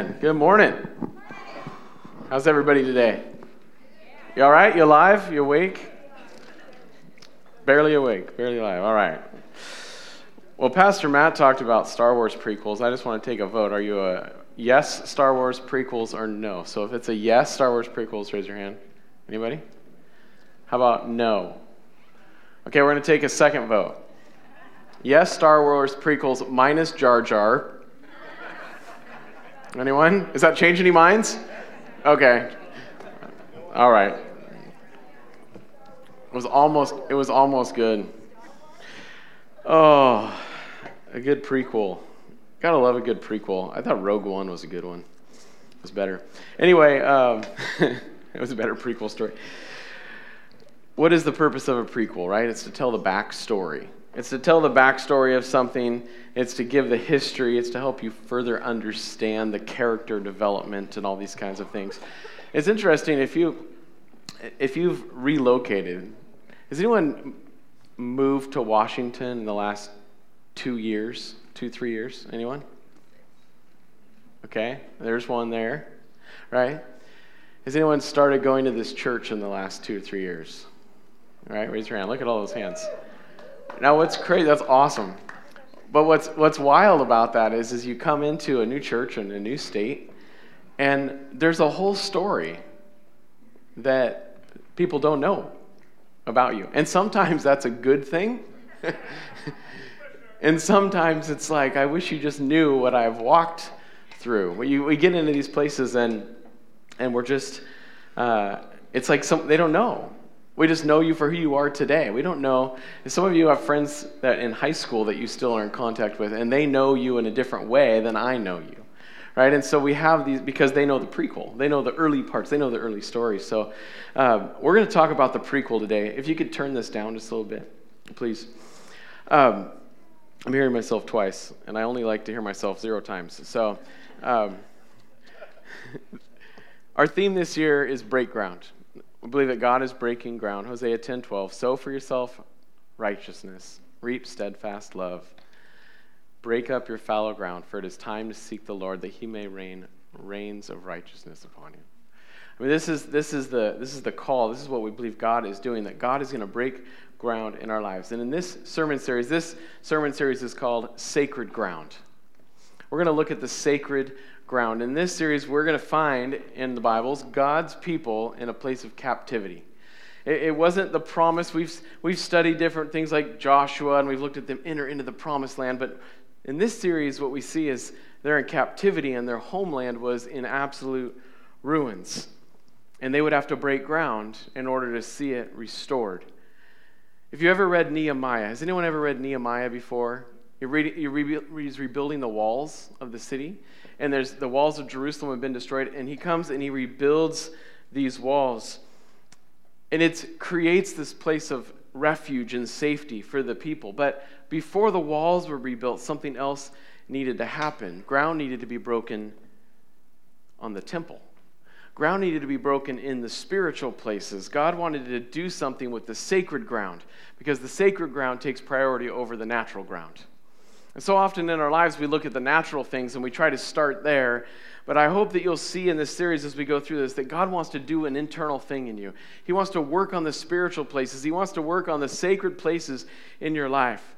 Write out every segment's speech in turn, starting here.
Good morning. How's everybody today? You all right? You alive? You awake? Barely awake, barely alive. All right. Well, Pastor Matt talked about Star Wars prequels. I just want to take a vote. Are you a yes, Star Wars prequels, or no? So if it's a yes, Star Wars prequels, raise your hand. Anybody? How about no? Okay, we're going to take a second vote. Yes, Star Wars prequels minus Jar Jar. Anyone? Does that change any minds? Okay. All right. It was almost it was almost good. Oh, a good prequel. Gotta love a good prequel. I thought Rogue One was a good one. It was better. Anyway, um, it was a better prequel story. What is the purpose of a prequel, right? It's to tell the backstory. It's to tell the backstory of something. It's to give the history. It's to help you further understand the character development and all these kinds of things. It's interesting if you if you've relocated. Has anyone moved to Washington in the last two years, two three years? Anyone? Okay, there's one there, right? Has anyone started going to this church in the last two or three years? All right, raise your hand. Look at all those hands. Now, what's crazy? That's awesome. But what's what's wild about that is, is you come into a new church in a new state, and there's a whole story that people don't know about you, and sometimes that's a good thing. and sometimes it's like, I wish you just knew what I've walked through. We, we get into these places and and we're just, uh, it's like some, they don't know. We just know you for who you are today. We don't know. Some of you have friends that in high school that you still are in contact with, and they know you in a different way than I know you. Right? And so we have these because they know the prequel. They know the early parts. They know the early stories. So uh, we're going to talk about the prequel today. If you could turn this down just a little bit, please. Um, I'm hearing myself twice, and I only like to hear myself zero times. So um, our theme this year is break ground. We believe that God is breaking ground. Hosea 10:12. Sow for yourself righteousness, reap steadfast love. Break up your fallow ground, for it is time to seek the Lord, that He may rain rains of righteousness upon you. I mean, this is this is the this is the call. This is what we believe God is doing. That God is going to break ground in our lives. And in this sermon series, this sermon series is called Sacred Ground. We're going to look at the sacred ground. In this series, we're going to find in the Bibles God's people in a place of captivity. It, it, wasn't the promise. We've, we've studied different things like Joshua and we've looked at them enter into the promised land. But in this series, what we see is they're in captivity and their homeland was in absolute ruins. And they would have to break ground in order to see it restored. If you ever read Nehemiah, has anyone ever read Nehemiah before? he's rebuilding the walls of the city and there's the walls of Jerusalem have been destroyed, and he comes and he rebuilds these walls. And it creates this place of refuge and safety for the people. But before the walls were rebuilt, something else needed to happen. Ground needed to be broken on the temple. Ground needed to be broken in the spiritual places. God wanted to do something with the sacred ground because the sacred ground takes priority over the natural ground. And so often in our lives, we look at the natural things and we try to start there. But I hope that you'll see in this series as we go through this that God wants to do an internal thing in you. He wants to work on the spiritual places, He wants to work on the sacred places in your life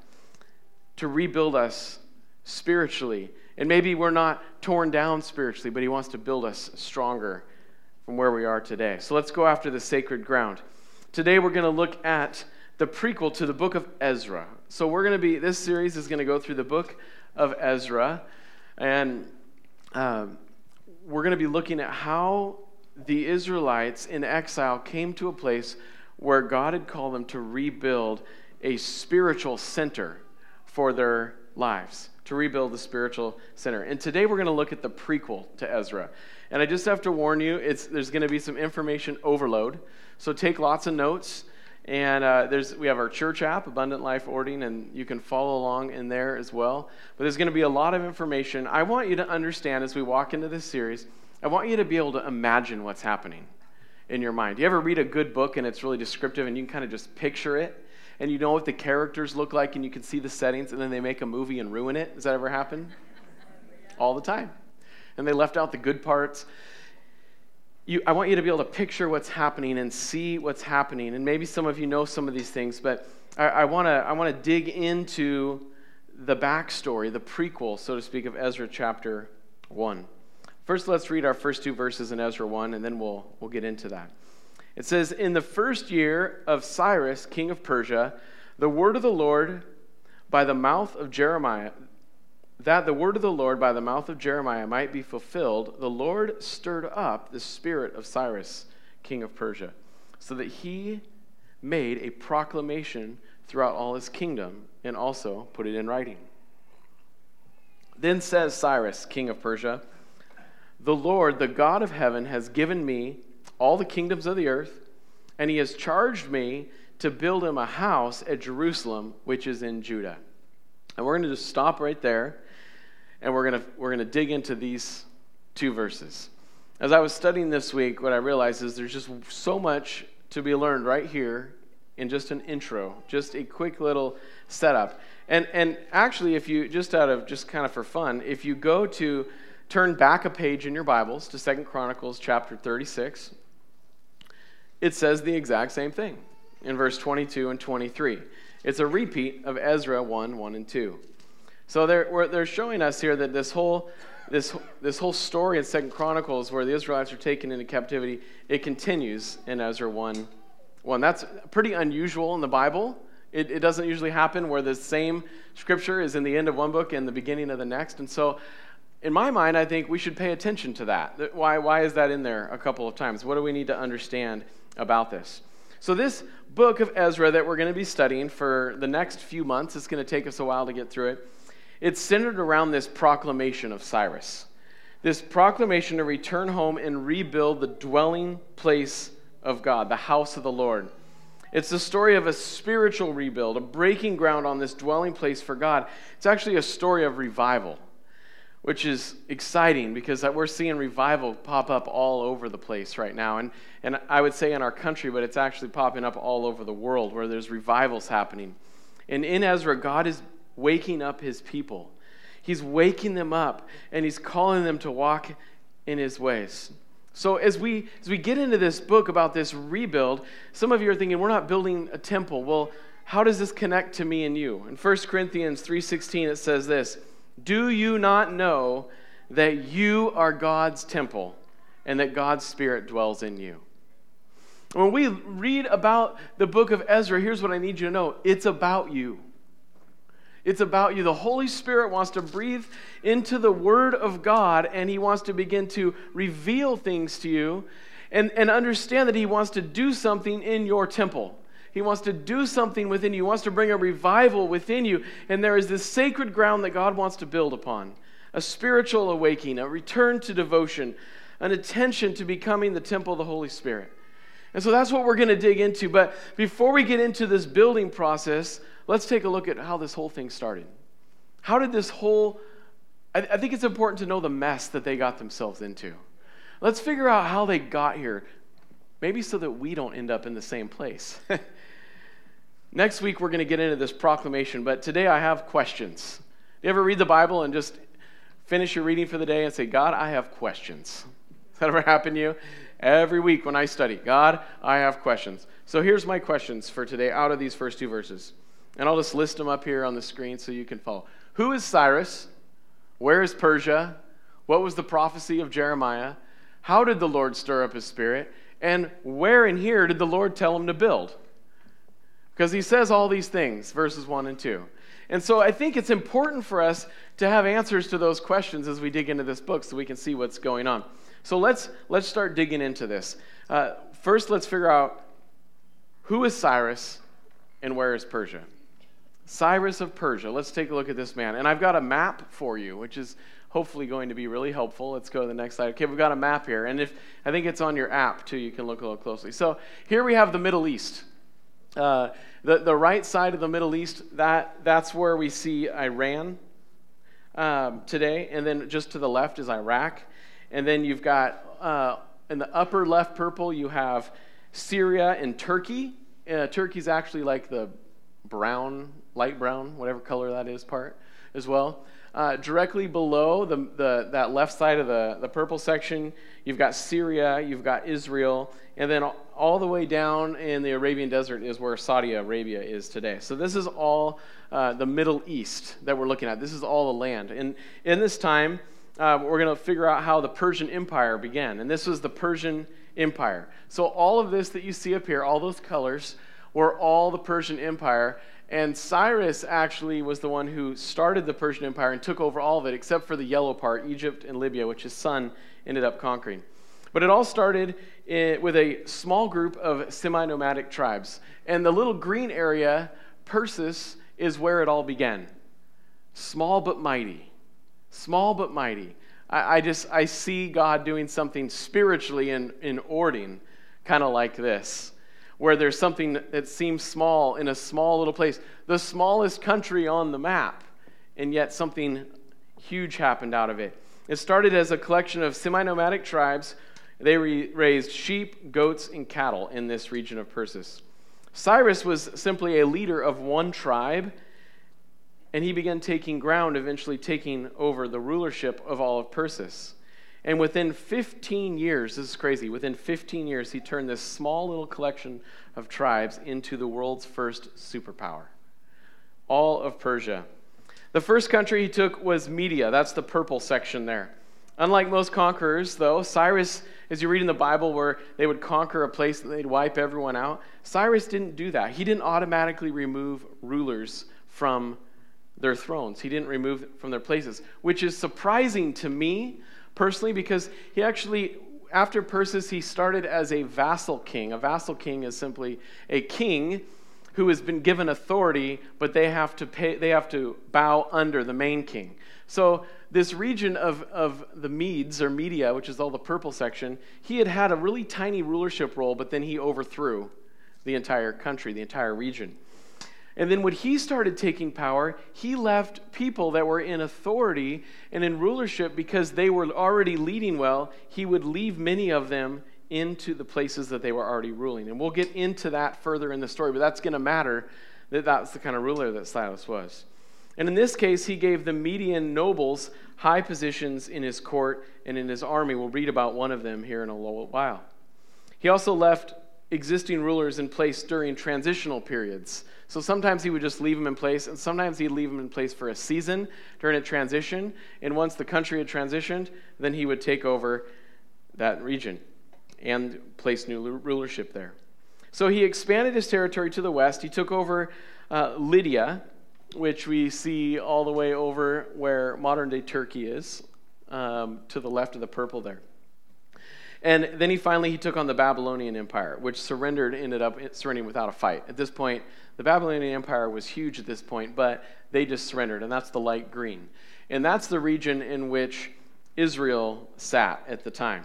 to rebuild us spiritually. And maybe we're not torn down spiritually, but He wants to build us stronger from where we are today. So let's go after the sacred ground. Today we're going to look at the prequel to the book of Ezra. So we're going to be, this series is going to go through the book of Ezra. And um, we're going to be looking at how the Israelites in exile came to a place where God had called them to rebuild a spiritual center for their lives, to rebuild the spiritual center. And today we're going to look at the prequel to Ezra. And I just have to warn you, it's, there's going to be some information overload. So take lots of notes. And uh, there's, we have our church app, Abundant Life Orting, and you can follow along in there as well. But there's going to be a lot of information. I want you to understand as we walk into this series, I want you to be able to imagine what's happening in your mind. Do You ever read a good book and it's really descriptive and you can kind of just picture it? And you know what the characters look like and you can see the settings and then they make a movie and ruin it? Does that ever happen? All the time. and they left out the good parts. You, I want you to be able to picture what's happening and see what's happening. And maybe some of you know some of these things, but I, I want to I wanna dig into the backstory, the prequel, so to speak, of Ezra chapter 1. First, let's read our first two verses in Ezra 1, and then we'll, we'll get into that. It says, In the first year of Cyrus, king of Persia, the word of the Lord by the mouth of Jeremiah, that the word of the Lord by the mouth of Jeremiah might be fulfilled, the Lord stirred up the spirit of Cyrus, king of Persia, so that he made a proclamation throughout all his kingdom and also put it in writing. Then says Cyrus, king of Persia, The Lord, the God of heaven, has given me all the kingdoms of the earth, and he has charged me to build him a house at Jerusalem, which is in Judah. And we're going to just stop right there, and we're going we're going to dig into these two verses. As I was studying this week, what I realized is there's just so much to be learned right here in just an intro, just a quick little setup. And, and actually, if you, just out of, just kind of for fun, if you go to, turn back a page in your Bibles to Second Chronicles chapter 36, it says the exact same thing in verse 22 and 23. It's a repeat of Ezra 1 1 and 2. So they're, they're showing us here that this whole, this, this whole story in Second Chronicles, where the Israelites are taken into captivity, it continues in Ezra 1 1. That's pretty unusual in the Bible. It, it doesn't usually happen where the same scripture is in the end of one book and the beginning of the next. And so, in my mind, I think we should pay attention to that. Why, why is that in there a couple of times? What do we need to understand about this? So, this book of Ezra that we're going to be studying for the next few months, it's going to take us a while to get through it. It's centered around this proclamation of Cyrus. This proclamation to return home and rebuild the dwelling place of God, the house of the Lord. It's the story of a spiritual rebuild, a breaking ground on this dwelling place for God. It's actually a story of revival, which is exciting because we're seeing revival pop up all over the place right now. And, and I would say in our country, but it's actually popping up all over the world where there's revivals happening. And in Ezra, God is waking up his people. He's waking them up and he's calling them to walk in his ways. So as we as we get into this book about this rebuild, some of you are thinking we're not building a temple. Well, how does this connect to me and you? In 1 Corinthians 3:16 it says this, "Do you not know that you are God's temple and that God's spirit dwells in you?" When we read about the book of Ezra, here's what I need you to know. It's about you. It's about you. The Holy Spirit wants to breathe into the Word of God and He wants to begin to reveal things to you and, and understand that He wants to do something in your temple. He wants to do something within you. He wants to bring a revival within you. And there is this sacred ground that God wants to build upon a spiritual awakening, a return to devotion, an attention to becoming the temple of the Holy Spirit. And so that's what we're going to dig into. But before we get into this building process, let's take a look at how this whole thing started. How did this whole, I, think it's important to know the mess that they got themselves into. Let's figure out how they got here, maybe so that we don't end up in the same place. Next week, we're going to get into this proclamation, but today I have questions. Do You ever read the Bible and just finish your reading for the day and say, God, I have questions? Has that ever happened to you? Every week when I study, God, I have questions. So here's my questions for today out of these first two verses. And I'll just list them up here on the screen so you can follow. Who is Cyrus? Where is Persia? What was the prophecy of Jeremiah? How did the Lord stir up his spirit? And where in here did the Lord tell him to build? Because he says all these things, verses 1 and 2. And so I think it's important for us to have answers to those questions as we dig into this book so we can see what's going on. So let's, let's start digging into this. Uh, first, let's figure out who is Cyrus and where is Persia? Cyrus of Persia. Let's take a look at this man. And I've got a map for you, which is hopefully going to be really helpful. Let's go to the next slide. Okay, we've got a map here. And if I think it's on your app too, you can look a little closely. So here we have the Middle East. Uh, the, the right side of the Middle East, that, that's where we see Iran um, today. And then just to the left is Iraq. And then you've got uh, in the upper left purple, you have Syria and Turkey. Uh, Turkey's actually like the brown light brown, whatever color that is, part as well. uh, directly below the, the, that left side of the, the purple section, you've got Syria, you've got Israel, and then all the way down in the Arabian desert is where Saudi Arabia is today. So this is all uh, the Middle East that we're looking at. This is all the land. And in this time, uh, we're going to figure out how the Persian Empire began. And this was the Persian Empire. So all of this that you see up here, all those colors, were all the Persian Empire. And Cyrus actually was the one who started the Persian Empire and took over all of it, except for the yellow part, Egypt and Libya, which his son ended up conquering. But it all started with a small group of semi nomadic tribes. And the little green area, Persis, is where it all began. Small but mighty. Small but mighty. I, just I see God doing something spiritually in, in Orting, kind of like this, where there's something that seems small in a small little place, the smallest country on the map, and yet something huge happened out of it. It started as a collection of semi nomadic tribes they re- raised sheep, goats, and cattle in this region of Persis. Cyrus was simply a leader of one tribe, and he began taking ground, eventually taking over the rulership of all of Persis. And within 15 years, this is crazy, within 15 years, he turned this small little collection of tribes into the world's first superpower. All of Persia. The first country he took was Media. That's the purple section there. Unlike most conquerors, though, Cyrus, as you read in the Bible where they would conquer a place and they'd wipe everyone out, Cyrus didn't do that. He didn't automatically remove rulers from their thrones, he didn't remove from their places, which is surprising to me personally because he actually, after Persis, he started as a vassal king. A vassal king is simply a king who has been given authority, but they have to pay, they have to bow under the main king. So this region of, of the Medes or Media, which is all the purple section, he had had a really tiny rulership role, but then he overthrew the entire country, the entire region. And then when he started taking power, he left people that were in authority and in rulership because they were already leading well. He would leave many of them into the places that they were already ruling. And we'll get into that further in the story, but that's going to matter that that's the kind of ruler that Cyrus was. And in this case, he gave the Median nobles high positions in his court and in his army. We'll read about one of them here in a little while. He also left existing rulers in place during transitional periods. So sometimes he would just leave them in place, and sometimes he'd leave them in place for a season during a transition. And once the country had transitioned, then he would take over that region and place new rulership there. So he expanded his territory to the west. He took over uh, Lydia, which we see all the way over where modern day Turkey is, um, to the left of the purple there. And then he finally he took on the Babylonian Empire, which surrendered, ended up surrendering without a fight. At this point, the Babylonian Empire was huge at this point, but they just surrendered, and that's the light green. And that's the region in which Israel sat at the time.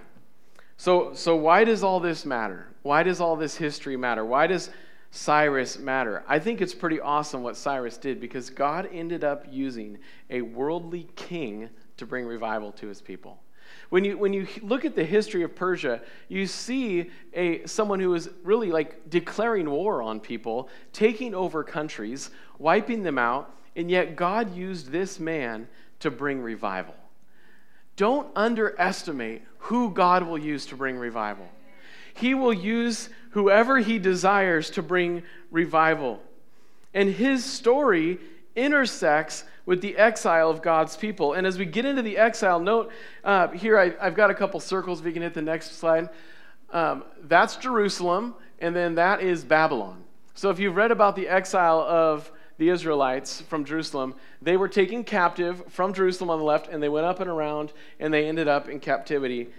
So, so why does all this matter? Why does all this history matter? Why does Cyrus matter. I think it's pretty awesome what Cyrus did because God ended up using a worldly king to bring revival to his people. When you, when you look at the history of Persia, you see a, someone who is really like declaring war on people, taking over countries, wiping them out, and yet God used this man to bring revival. Don't underestimate who God will use to bring revival. He will use whoever he desires to bring revival. And his story intersects with the exile of God's people. And as we get into the exile, note uh, here I, have got a couple circles. If you can hit the next slide. Um, that's Jerusalem, and then that is Babylon. So if you've read about the exile of the Israelites from Jerusalem, they were taken captive from Jerusalem on the left, and they went up and around, and they ended up in captivity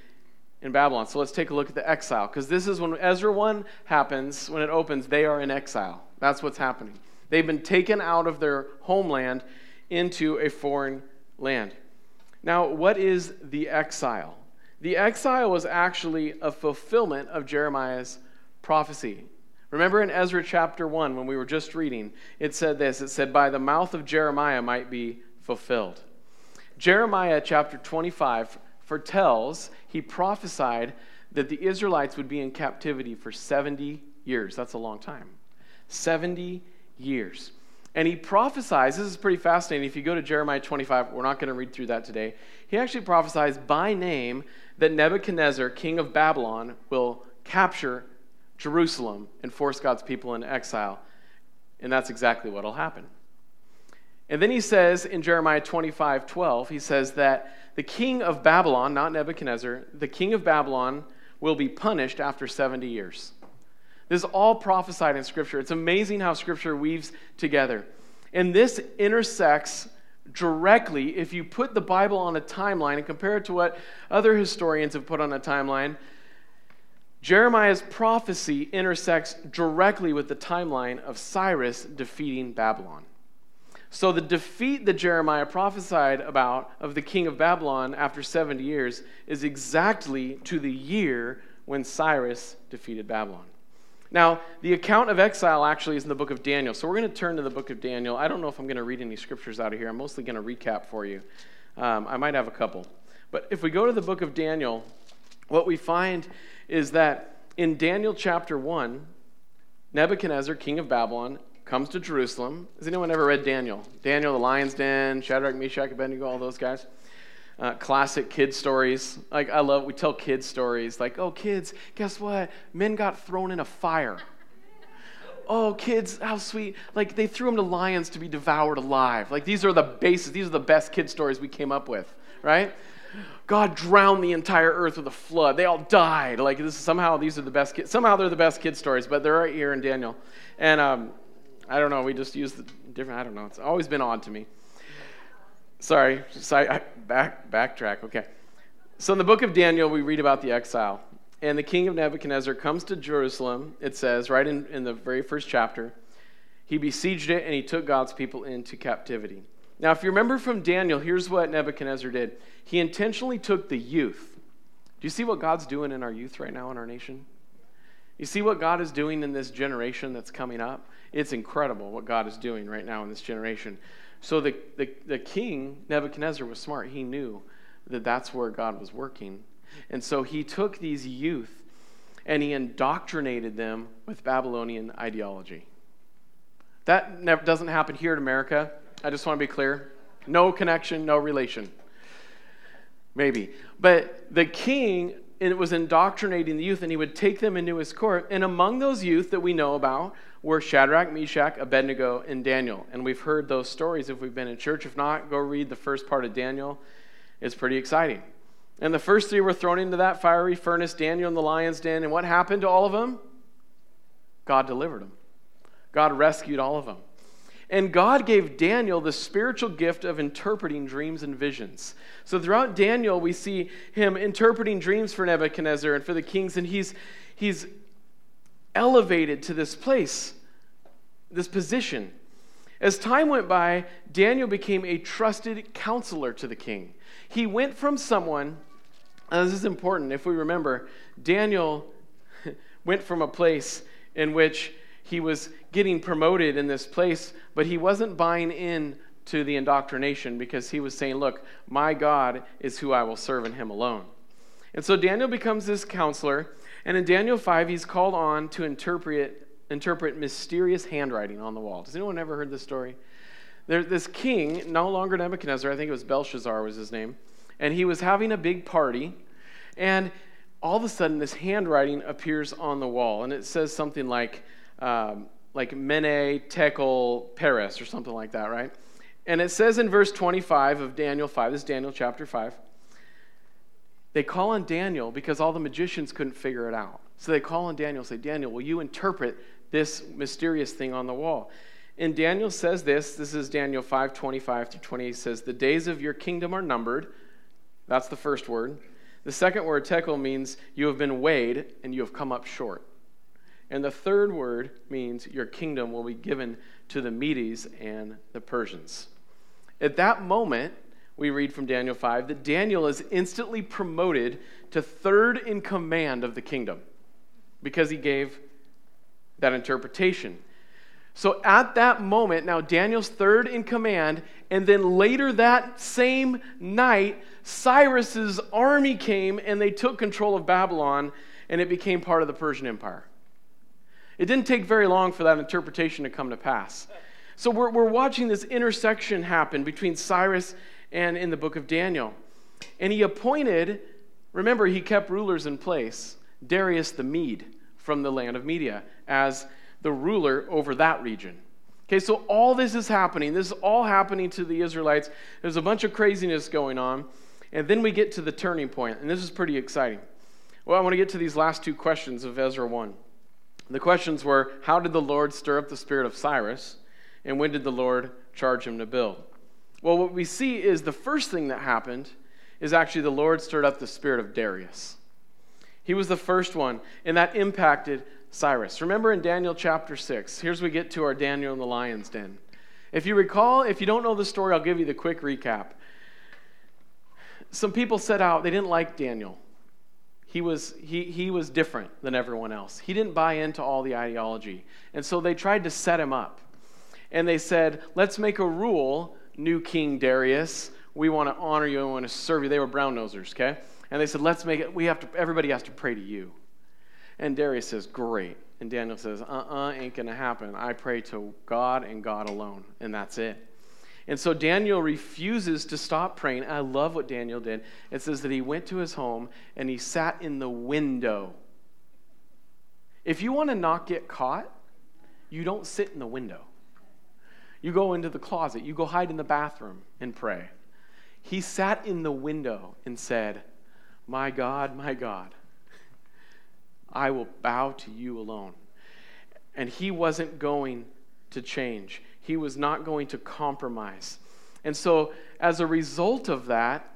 in Babylon. So let's take a look at the exile, because this is when Ezra 1 happens, when it opens, they are in exile. That's what's happening. They've been taken out of their homeland into a foreign land. Now, what is the exile? The exile was actually a fulfillment of Jeremiah's prophecy. Remember in Ezra chapter 1, when we were just reading, it said this it said, By the mouth of Jeremiah might be fulfilled. Jeremiah chapter 25 foretells, he prophesied that the Israelites would be in captivity for 70 years. That's a long time. 70 years. And he prophesies, this is pretty fascinating. If you go to Jeremiah 25, we're not going to read through that today. He actually prophesies by name that Nebuchadnezzar, king of Babylon, will capture Jerusalem and force God's people into exile. And that's exactly what will happen. And then he says in Jeremiah 25 12, he says that the king of Babylon, not Nebuchadnezzar, the king of Babylon will be punished after 70 years. This is all prophesied in Scripture. It's amazing how Scripture weaves together. And this intersects directly, if you put the Bible on a timeline and compare it to what other historians have put on a timeline, Jeremiah's prophecy intersects directly with the timeline of Cyrus defeating Babylon. So, the defeat that Jeremiah prophesied about of the king of Babylon after 70 years is exactly to the year when Cyrus defeated Babylon. Now, the account of exile actually is in the book of Daniel. So we're going to turn to the book of Daniel. I don't know if I'm going to read any scriptures out of here. I'm mostly going to recap for you. Um, I might have a couple. But if we go to the book of Daniel, what we find is that in Daniel chapter 1, Nebuchadnezzar, king of Babylon, comes to Jerusalem. Has anyone ever read Daniel? Daniel, the lion's den, Shadrach, Meshach, Abednego, all those guys? Uh, classic kid stories. Like, I love, we tell kids stories. Like, oh, kids, guess what? Men got thrown in a fire. Oh, kids, how sweet. Like, they threw them to lions to be devoured alive. Like, these are the bases, these are the best kid stories we came up with, right? God drowned the entire earth with a flood. They all died. Like, this somehow these are the best kids. Somehow they're the best kid stories, but they're right here in Daniel. And um, I don't know, we just use the different, I don't know. It's always been odd to me. Sorry, sorry back, backtrack. Okay. So in the book of Daniel, we read about the exile. And the king of Nebuchadnezzar comes to Jerusalem, it says, right in, in the very first chapter. He besieged it and he took God's people into captivity. Now, if you remember from Daniel, here's what Nebuchadnezzar did he intentionally took the youth. Do you see what God's doing in our youth right now in our nation? You see what God is doing in this generation that's coming up? It's incredible what God is doing right now in this generation. So the, the, the king, Nebuchadnezzar, was smart. He knew that that's where God was working. And so he took these youth and he indoctrinated them with Babylonian ideology. That never, doesn't happen here in America. I just want to be clear. No connection, no relation. Maybe. But the king was indoctrinating the youth, and he would take them into his court. And among those youth that we know about were Shadrach, Meshach, Abednego, and Daniel. And we've heard those stories if we've been in church. If not, go read the first part of Daniel. It's pretty exciting. And the first three were thrown into that fiery furnace, Daniel in the lion's den. And what happened to all of them? God delivered them, God rescued all of them. And God gave Daniel the spiritual gift of interpreting dreams and visions. So throughout Daniel, we see him interpreting dreams for Nebuchadnezzar and for the kings, and he's, he's elevated to this place, this position. As time went by, Daniel became a trusted counselor to the king. He went from someone, this is important if we remember, Daniel went from a place in which he was getting promoted in this place, but he wasn't buying in to the indoctrination because he was saying, Look, my God is who I will serve and him alone. And so Daniel becomes this counselor, and in Daniel 5, he's called on to interpret, interpret mysterious handwriting on the wall. Does anyone ever heard this story? There's this king, no longer Nebuchadnezzar, I think it was Belshazzar was his name, and he was having a big party, and all of a sudden this handwriting appears on the wall, and it says something like, um, like Mene, Tekel, Peres, or something like that, right? And it says in verse 25 of Daniel 5, this is Daniel chapter 5, they call on Daniel because all the magicians couldn't figure it out. So they call on Daniel and say, Daniel, will you interpret this mysterious thing on the wall? And Daniel says this, this is Daniel 5, 25 through 28, says, The days of your kingdom are numbered. That's the first word. The second word, tekel, means you have been weighed and you have come up short. And the third word means your kingdom will be given to the Medes and the Persians. At that moment, we read from Daniel 5 that Daniel is instantly promoted to third in command of the kingdom because he gave that interpretation. So at that moment, now Daniel's third in command, and then later that same night, Cyrus's army came and they took control of Babylon and it became part of the Persian Empire. It didn't take very long for that interpretation to come to pass. So we're, we're watching this intersection happen between Cyrus and in the book of Daniel. And he appointed, remember, he kept rulers in place, Darius the Mede from the land of Media as the ruler over that region. Okay, so all this is happening. This is all happening to the Israelites. There's a bunch of craziness going on. And then we get to the turning point, and this is pretty exciting. Well, I want to get to these last two questions of Ezra 1. The questions were How did the Lord stir up the spirit of Cyrus? And when did the Lord charge him to build? Well, what we see is the first thing that happened is actually the Lord stirred up the spirit of Darius. He was the first one, and that impacted Cyrus. Remember in Daniel chapter 6, here's we get to our Daniel in the lion's den. If you recall, if you don't know the story, I'll give you the quick recap. Some people set out, they didn't like Daniel. He was, he, he was different than everyone else. He didn't buy into all the ideology. And so they tried to set him up. And they said, let's make a rule, new King Darius. We want to honor you and want to serve you. They were brown nosers, okay? And they said, let's make it, we have to, everybody has to pray to you. And Darius says, Great. And Daniel says, Uh uh-uh, uh, ain't going to happen. I pray to God and God alone. And that's it. And so Daniel refuses to stop praying. I love what Daniel did. It says that he went to his home and he sat in the window. If you want to not get caught, you don't sit in the window. You go into the closet, you go hide in the bathroom and pray. He sat in the window and said, My God, my God, I will bow to you alone. And he wasn't going to change, he was not going to compromise. And so, as a result of that,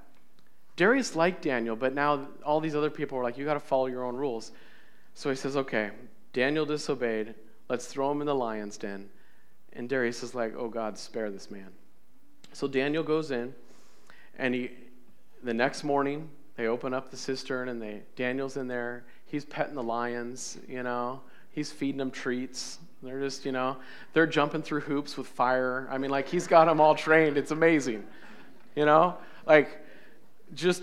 Darius liked Daniel, but now all these other people were like, You got to follow your own rules. So he says, Okay, Daniel disobeyed. Let's throw him in the lion's den. And Darius is like, Oh God, spare this man. So Daniel goes in, and he, the next morning, they open up the cistern, and they, Daniel's in there he's petting the lions, you know, he's feeding them treats. They're just, you know, they're jumping through hoops with fire. I mean, like, he's got them all trained. It's amazing, you know, like, just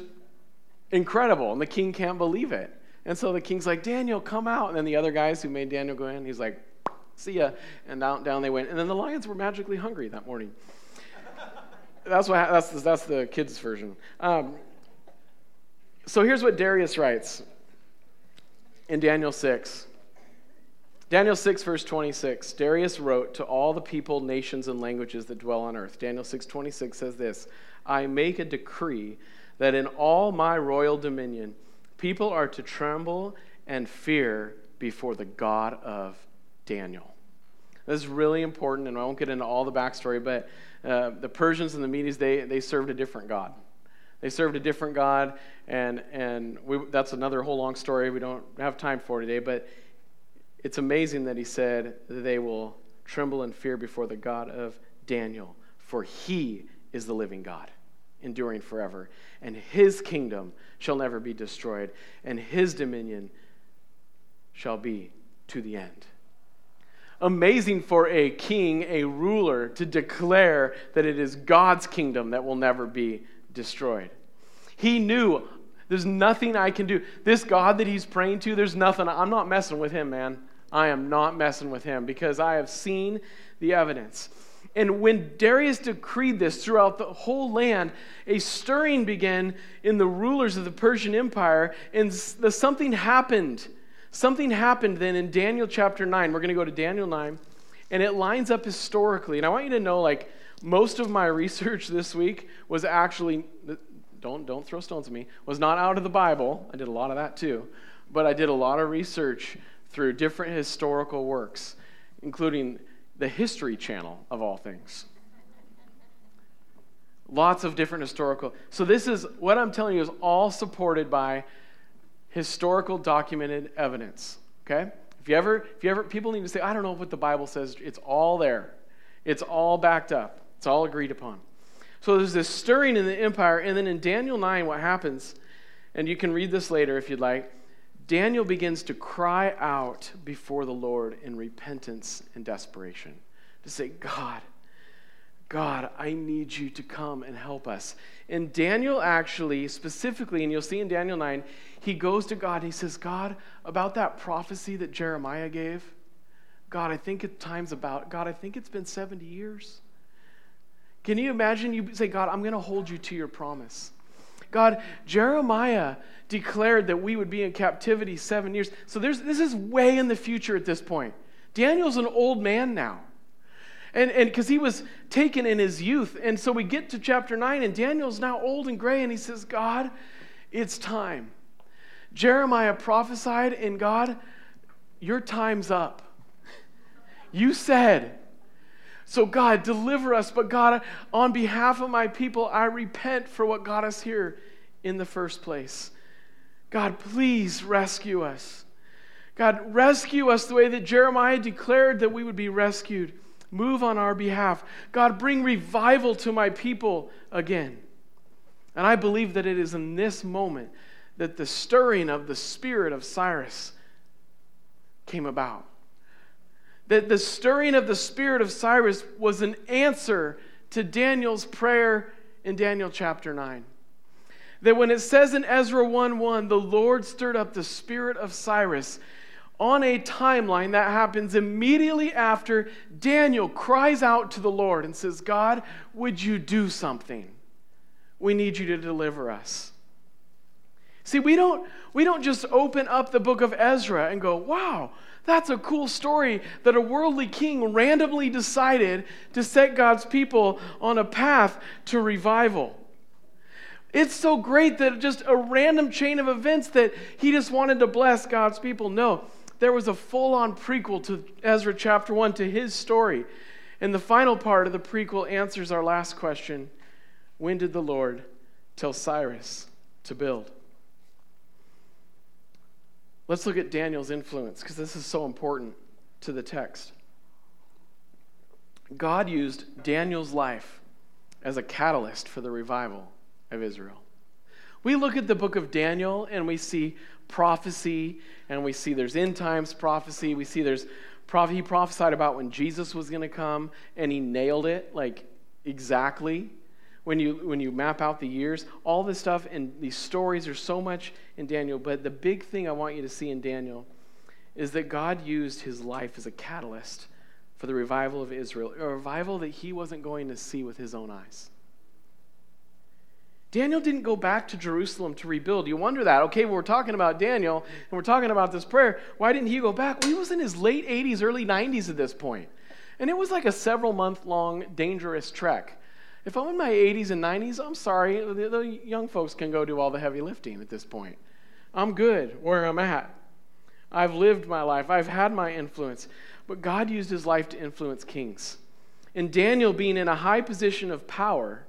incredible. And the king can't believe it. And so the king's like, Daniel, come out. And then the other guys who made Daniel go in, he's like, see ya. And down, down they went. And then the lions were magically hungry that morning. that's, what, that's, that's the kids' version. Um, so here's what Darius writes in Daniel 6. Daniel 6, verse 26. Darius wrote to all the people, nations, and languages that dwell on earth. Daniel 6, 26 says this I make a decree that in all my royal dominion, people are to tremble and fear before the God of Daniel. This is really important, and I won't get into all the backstory, but uh, the Persians and the Medes, they, they served a different God. They served a different God, and, and we, that's another whole long story we don't have time for today, but it's amazing that he said that they will tremble and fear before the God of Daniel, for he is the living God, enduring forever, and his kingdom shall never be destroyed, and his dominion shall be to the end. Amazing for a king, a ruler, to declare that it is God's kingdom that will never be destroyed. He knew there's nothing I can do. This God that he's praying to, there's nothing. I'm not messing with him, man. I am not messing with him because I have seen the evidence. And when Darius decreed this throughout the whole land, a stirring began in the rulers of the Persian Empire, and something happened. Something happened then in Daniel chapter 9. We're going to go to Daniel 9, and it lines up historically. And I want you to know, like, most of my research this week was actually don't don't throw stones at me was not out of the bible i did a lot of that too but i did a lot of research through different historical works including the history channel of all things lots of different historical so this is what i'm telling you is all supported by historical documented evidence okay if you ever if you ever people need to say i don't know what the bible says it's all there it's all backed up it's all agreed upon. So there's this stirring in the empire. And then in Daniel 9, what happens, and you can read this later if you'd like, Daniel begins to cry out before the Lord in repentance and desperation to say, God, God, I need you to come and help us. And Daniel actually, specifically, and you'll see in Daniel 9, he goes to God and he says, God, about that prophecy that Jeremiah gave, God, I think it, time's about. God, I think it's been 70 years. Can you imagine you say, God, I'm going to hold you to your promise? God, Jeremiah declared that we would be in captivity seven years. So there's, this is way in the future at this point. Daniel's an old man now. And because he was taken in his youth. And so we get to chapter 9, and Daniel's now old and gray, and he says, God, it's time. Jeremiah prophesied, and God, your time's up. You said, so, God, deliver us. But, God, on behalf of my people, I repent for what got us here in the first place. God, please rescue us. God, rescue us the way that Jeremiah declared that we would be rescued. Move on our behalf. God, bring revival to my people again. And I believe that it is in this moment that the stirring of the spirit of Cyrus came about that the stirring of the spirit of Cyrus was an answer to Daniel's prayer in Daniel chapter 9. That when it says in Ezra 1 1, the Lord stirred up the spirit of Cyrus, on a timeline that happens immediately after Daniel cries out to the Lord and says, God, would you do something? We need you to deliver us. See, we don't, we don't just open up the book of Ezra and go, wow, that's a cool story that a worldly king randomly decided to set God's people on a path to revival. It's so great that just a random chain of events that he just wanted to bless God's people. No, there was a full on prequel to Ezra chapter 1 to his story. And the final part of the prequel answers our last question When did the Lord tell Cyrus to build? Let's look at Daniel's influence because this is so important to the text. God used Daniel's life as a catalyst for the revival of Israel. We look at the book of Daniel and we see prophecy and we see there's end times prophecy. We see there's he prophesied about when Jesus was going to come and he nailed it like exactly when you when you map out the years all this stuff and these stories are so much in daniel but the big thing i want you to see in daniel is that god used his life as a catalyst for the revival of israel a revival that he wasn't going to see with his own eyes Daniel didn't go back to Jerusalem to rebuild. You wonder that. Okay, well, we're talking about Daniel and we're talking about this prayer. Why didn't he go back? Well, he was in his late 80s, early 90s at this point. And it was like a several month long, dangerous trek. If I'm in my 80s and 90s, I'm sorry, the, the young folks can go do all the heavy lifting at this point. I'm good where I'm at. I've lived my life, I've had my influence. But God used his life to influence kings. And Daniel, being in a high position of power,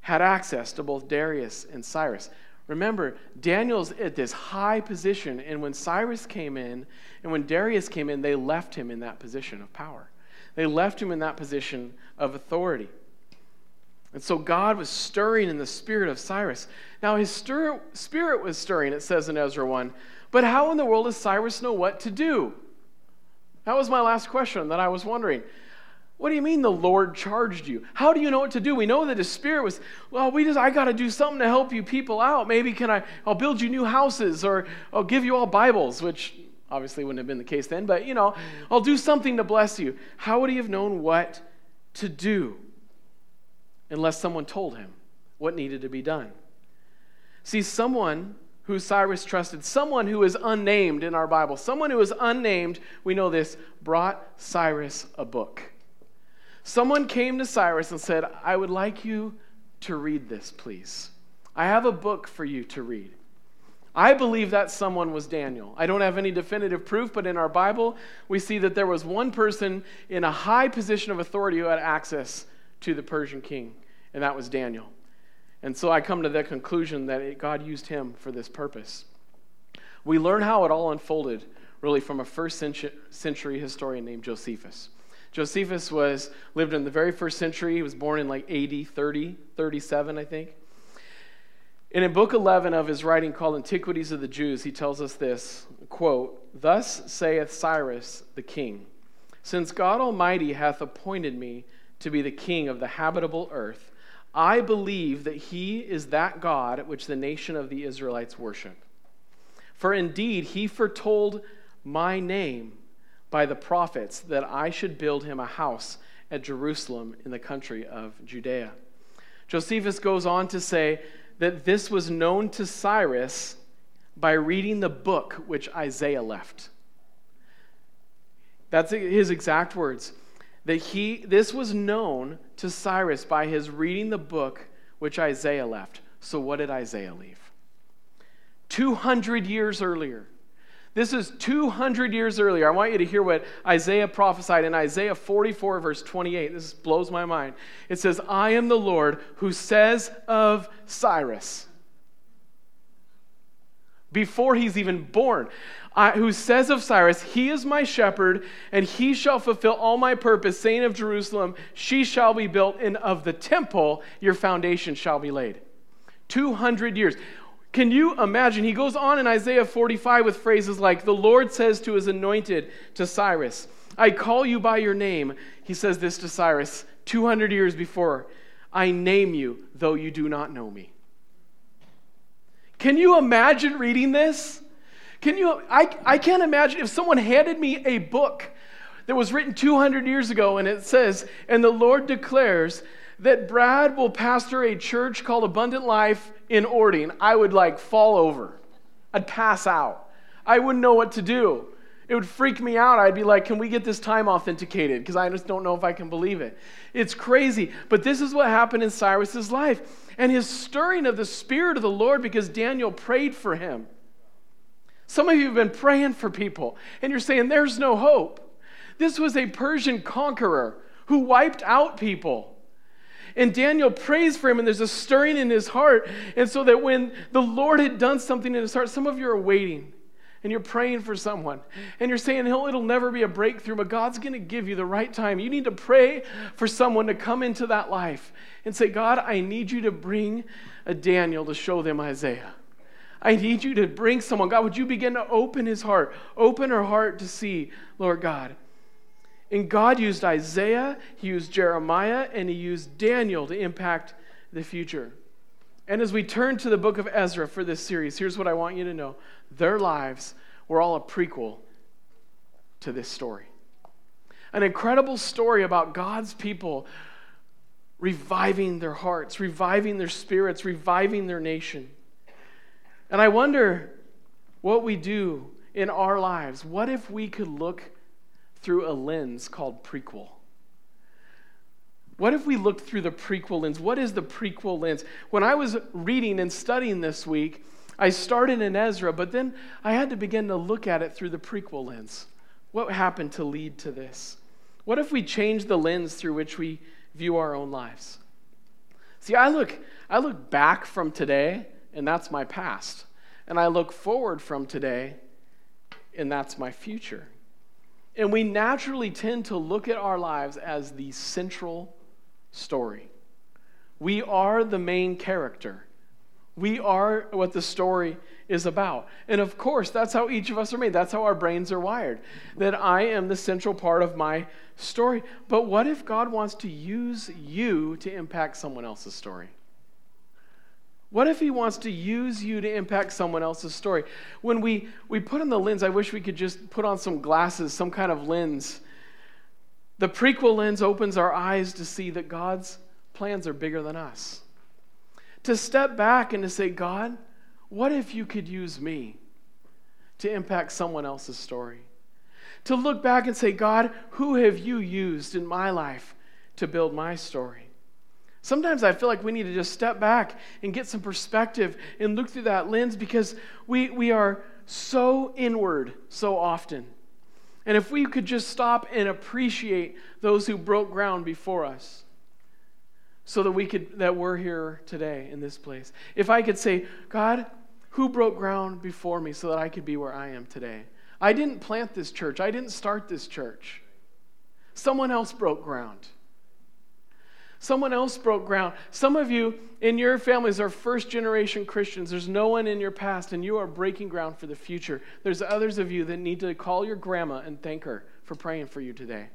had access to both Darius and Cyrus. Remember, Daniel's at this high position, and when Cyrus came in and when Darius came in, they left him in that position of power. They left him in that position of authority. And so God was stirring in the spirit of Cyrus. Now, his stir, spirit was stirring, it says in Ezra 1. But how in the world does Cyrus know what to do? That was my last question that I was wondering. What do you mean the Lord charged you? How do you know what to do? We know that his spirit was, well, we just I got to do something to help you people out. Maybe can I I'll build you new houses or I'll give you all Bibles, which obviously wouldn't have been the case then, but you know, I'll do something to bless you. How would he have known what to do? unless someone told him what needed to be done. See, someone who Cyrus trusted, someone who is unnamed in our Bible, someone who is unnamed, we know this, brought Cyrus a book. Someone came to Cyrus and said, I would like you to read this, please. I have a book for you to read. I believe that someone was Daniel. I don't have any definitive proof, but in our Bible, we see that there was one person in a high position of authority who had access to the Persian king, and that was Daniel. And so I come to the conclusion that it, God used him for this purpose. We learn how it all unfolded really from a first century historian named Josephus. Josephus was lived in the very first century. He was born in like AD 30, 37, I think. And in book 11 of his writing called Antiquities of the Jews, he tells us this quote, Thus saith Cyrus the king, Since God Almighty hath appointed me to be the king of the habitable earth, I believe that he is that God which the nation of the Israelites worship. For indeed, he foretold my name, by the prophets that I should build him a house at Jerusalem in the country of Judea. Josephus goes on to say that this was known to Cyrus by reading the book which Isaiah left. That's his exact words. That he this was known to Cyrus by his reading the book which Isaiah left. So what did Isaiah leave? 200 years earlier. This is 200 years earlier. I want you to hear what Isaiah prophesied in Isaiah 44, verse 28. This blows my mind. It says, I am the Lord who says of Cyrus, before he's even born, I, who says of Cyrus, He is my shepherd, and he shall fulfill all my purpose, saying of Jerusalem, She shall be built, and of the temple your foundation shall be laid. 200 years. Can you imagine? He goes on in Isaiah 45 with phrases like, The Lord says to his anointed, to Cyrus, I call you by your name. He says this to Cyrus 200 years before. I name you, though you do not know me. Can you imagine reading this? Can you? I, I can't imagine if someone handed me a book that was written 200 years ago and it says, And the Lord declares that Brad will pastor a church called Abundant Life in Orting, I would like fall over. I'd pass out. I wouldn't know what to do. It would freak me out. I'd be like, can we get this time authenticated? Because I just don't know if I can believe it. It's crazy. But this is what happened in Cyrus's life. And his stirring of the Spirit of the Lord because Daniel prayed for him. Some of you have been praying for people, and you're saying, there's no hope. This was a Persian conqueror who wiped out people. And Daniel prays for him, and there's a stirring in his heart. And so that when the Lord had done something in his heart, some of you are waiting and you're praying for someone and you're saying it'll never be a breakthrough, but God's going to give you the right time. You need to pray for someone to come into that life and say, God, I need you to bring a Daniel to show them Isaiah. I need you to bring someone. God, would you begin to open his heart, open her heart to see, Lord God, and God used Isaiah, He used Jeremiah, and He used Daniel to impact the future. And as we turn to the book of Ezra for this series, here's what I want you to know their lives were all a prequel to this story. An incredible story about God's people reviving their hearts, reviving their spirits, reviving their nation. And I wonder what we do in our lives. What if we could look through a lens called prequel. What if we looked through the prequel lens? What is the prequel lens? When I was reading and studying this week, I started in Ezra, but then I had to begin to look at it through the prequel lens. What happened to lead to this? What if we change the lens through which we view our own lives? See, I look, I look back from today, and that's my past. And I look forward from today, and that's my future. And we naturally tend to look at our lives as the central story. We are the main character. We are what the story is about. And of course, that's how each of us are made. That's how our brains are wired. That I am the central part of my story. But what if God wants to use you to impact someone else's story? What if he wants to use you to impact someone else's story? When we, we put on the lens, I wish we could just put on some glasses, some kind of lens. The prequel lens opens our eyes to see that God's plans are bigger than us. To step back and to say, God, what if you could use me to impact someone else's story? To look back and say, God, who have you used in my life to build my story? Sometimes I feel like we need to just step back and get some perspective and look through that lens because we, we are so inward so often. And if we could just stop and appreciate those who broke ground before us so that we could that we're here today in this place. If I could say, God, who broke ground before me so that I could be where I am today? I didn't plant this church. I didn't start this church. Someone else broke ground. Someone else broke ground. Some of you in your families are first generation Christians. There's no one in your past, and you are breaking ground for the future. There's others of you that need to call your grandma and thank her for praying for you today.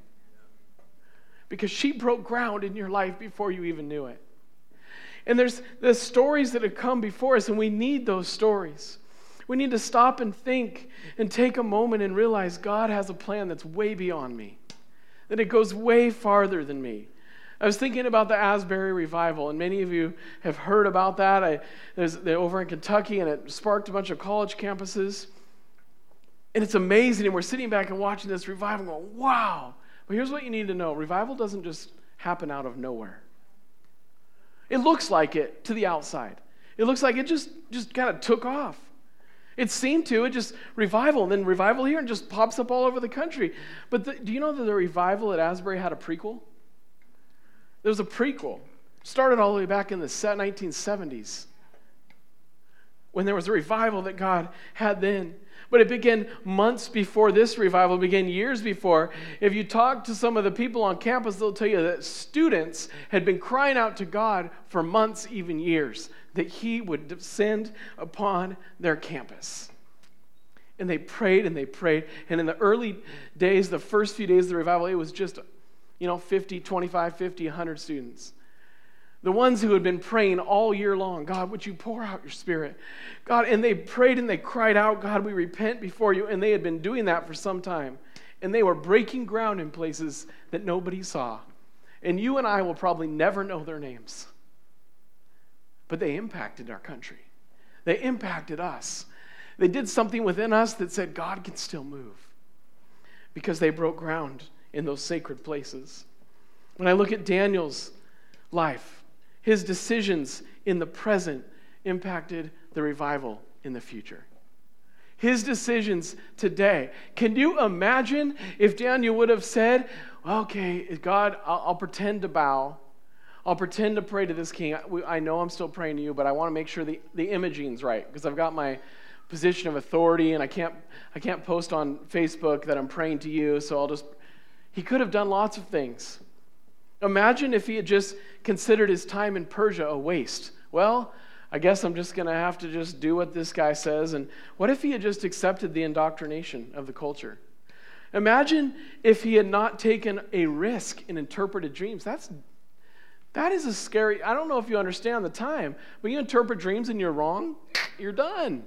Because she broke ground in your life before you even knew it. And there's the stories that have come before us, and we need those stories. We need to stop and think and take a moment and realize God has a plan that's way beyond me, that it goes way farther than me. I was thinking about the Asbury revival, and many of you have heard about that. I, there's they're over in Kentucky, and it sparked a bunch of college campuses. And it's amazing, and we're sitting back and watching this revival going, wow. But here's what you need to know revival doesn't just happen out of nowhere. It looks like it to the outside. It looks like it just, just kind of took off. It seemed to. It just revival, and then revival here, and just pops up all over the country. But the, do you know that the revival at Asbury had a prequel? There was a prequel. Started all the way back in the 1970s when there was a revival that God had then. But it began months before this revival, it began years before. If you talk to some of the people on campus, they'll tell you that students had been crying out to God for months, even years, that He would descend upon their campus. And they prayed and they prayed. And in the early days, the first few days of the revival, it was just you know, 50, 25, 50, 100 students. The ones who had been praying all year long, God, would you pour out your spirit? God, and they prayed and they cried out, God, we repent before you. And they had been doing that for some time. And they were breaking ground in places that nobody saw. And you and I will probably never know their names. But they impacted our country, they impacted us. They did something within us that said God can still move because they broke ground in those sacred places. When I look at Daniel's life, his decisions in the present impacted the revival in the future. His decisions today. Can you imagine if Daniel would have said, Okay, God, I'll, I'll pretend to bow. I'll pretend to pray to this king. I, I know I'm still praying to you, but I want to make sure the, the imaging's right because I've got my position of authority and I can't, I can't post on Facebook that I'm praying to you, so I'll just he could have done lots of things. Imagine if he had just considered his time in Persia a waste. Well, I guess I'm just going to have to just do what this guy says. And what if he had just accepted the indoctrination of the culture? Imagine if he had not taken a risk in interpreted dreams. That's that is a scary. I don't know if you understand the time, but you interpret dreams and you're wrong, you're done.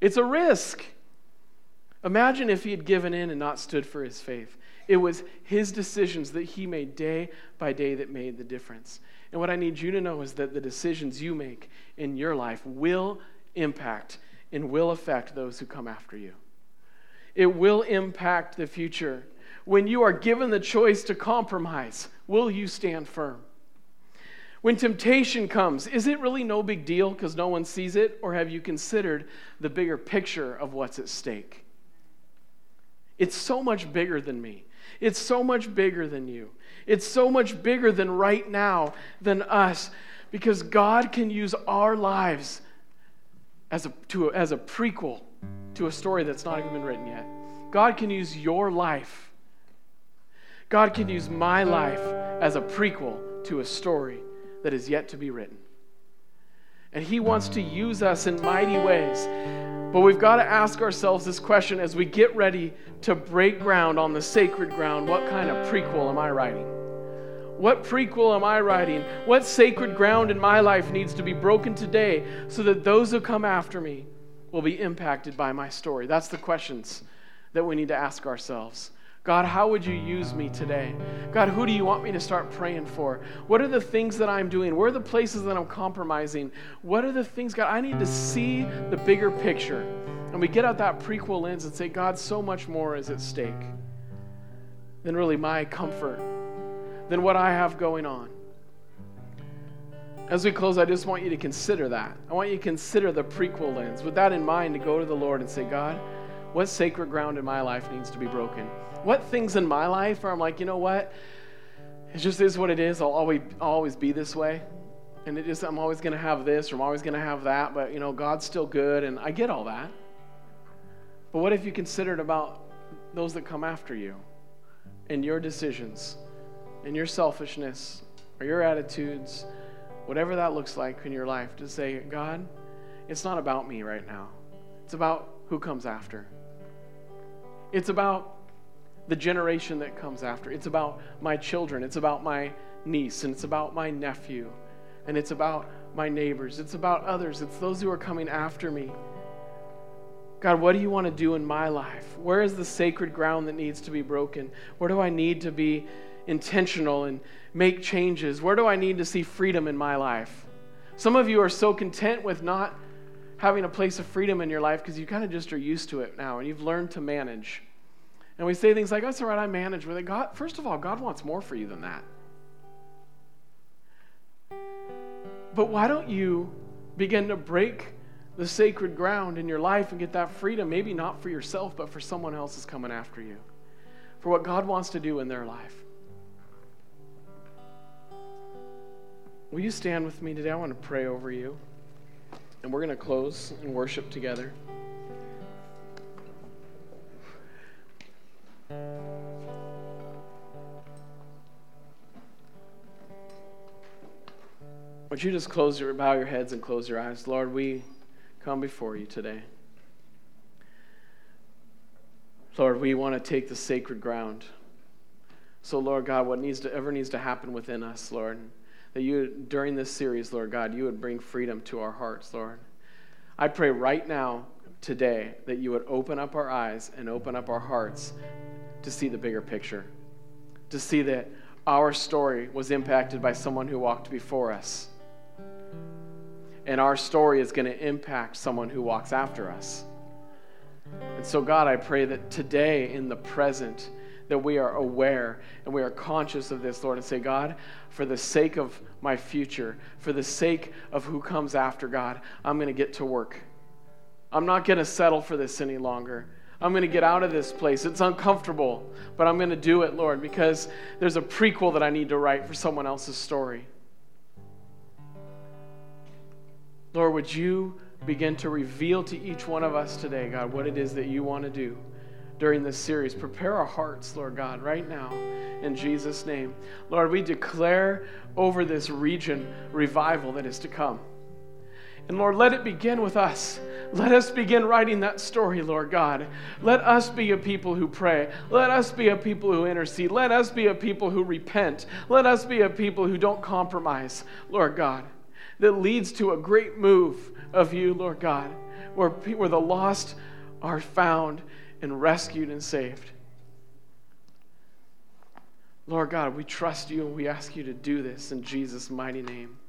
It's a risk. Imagine if he had given in and not stood for his faith. It was his decisions that he made day by day that made the difference. And what I need you to know is that the decisions you make in your life will impact and will affect those who come after you. It will impact the future. When you are given the choice to compromise, will you stand firm? When temptation comes, is it really no big deal because no one sees it? Or have you considered the bigger picture of what's at stake? It's so much bigger than me. It's so much bigger than you. It's so much bigger than right now, than us, because God can use our lives as a, to, as a prequel to a story that's not even been written yet. God can use your life. God can use my life as a prequel to a story that is yet to be written. And He wants to use us in mighty ways. But we've got to ask ourselves this question as we get ready to break ground on the sacred ground what kind of prequel am I writing? What prequel am I writing? What sacred ground in my life needs to be broken today so that those who come after me will be impacted by my story? That's the questions that we need to ask ourselves. God, how would you use me today? God, who do you want me to start praying for? What are the things that I'm doing? Where are the places that I'm compromising? What are the things, God, I need to see the bigger picture. And we get out that prequel lens and say, God, so much more is at stake than really my comfort, than what I have going on. As we close, I just want you to consider that. I want you to consider the prequel lens. With that in mind, to go to the Lord and say, God, what sacred ground in my life needs to be broken? What things in my life are I'm like, you know what? It just is what it is. I'll always, always be this way. And it just, I'm always going to have this or I'm always going to have that. But, you know, God's still good. And I get all that. But what if you considered about those that come after you and your decisions and your selfishness or your attitudes, whatever that looks like in your life, to say, God, it's not about me right now. It's about who comes after. It's about the generation that comes after. It's about my children. It's about my niece. And it's about my nephew. And it's about my neighbors. It's about others. It's those who are coming after me. God, what do you want to do in my life? Where is the sacred ground that needs to be broken? Where do I need to be intentional and make changes? Where do I need to see freedom in my life? Some of you are so content with not having a place of freedom in your life because you kind of just are used to it now and you've learned to manage. And we say things like, that's all right, I manage with it. God, first of all, God wants more for you than that. But why don't you begin to break the sacred ground in your life and get that freedom, maybe not for yourself, but for someone else is coming after you, for what God wants to do in their life? Will you stand with me today? I want to pray over you. And we're going to close and worship together. Would you just close your, bow your heads and close your eyes? Lord, we come before you today. Lord, we want to take the sacred ground. So, Lord God, what needs to ever needs to happen within us, Lord, that you during this series, Lord God, you would bring freedom to our hearts, Lord. I pray right now, today, that you would open up our eyes and open up our hearts to see the bigger picture, to see that our story was impacted by someone who walked before us and our story is going to impact someone who walks after us. And so, God, I pray that today in the present, that we are aware and we are conscious of this, Lord, and say, God, for the sake of my future, for the sake of who comes after God, I'm going to get to work. I'm not going to settle for this any longer. I'm going to get out of this place. It's uncomfortable, but I'm going to do it, Lord, because there's a prequel that I need to write for someone else's story. Lord, would you begin to reveal to each one of us today, God, what it is that you want to do during this series. Prepare our hearts, Lord God, right now, in Jesus' name. Lord, we declare over this region revival that is to come. And Lord, let it begin with us. Let us begin writing that story, Lord God. Let us be a people who pray. Let us be a people who intercede. Let us be a people who repent. Let us be a people who don't compromise, Lord God that leads to a great move of you, Lord God, where, where the lost are found and rescued and saved. Lord God, we trust you and we ask you to do this in Jesus' mighty name.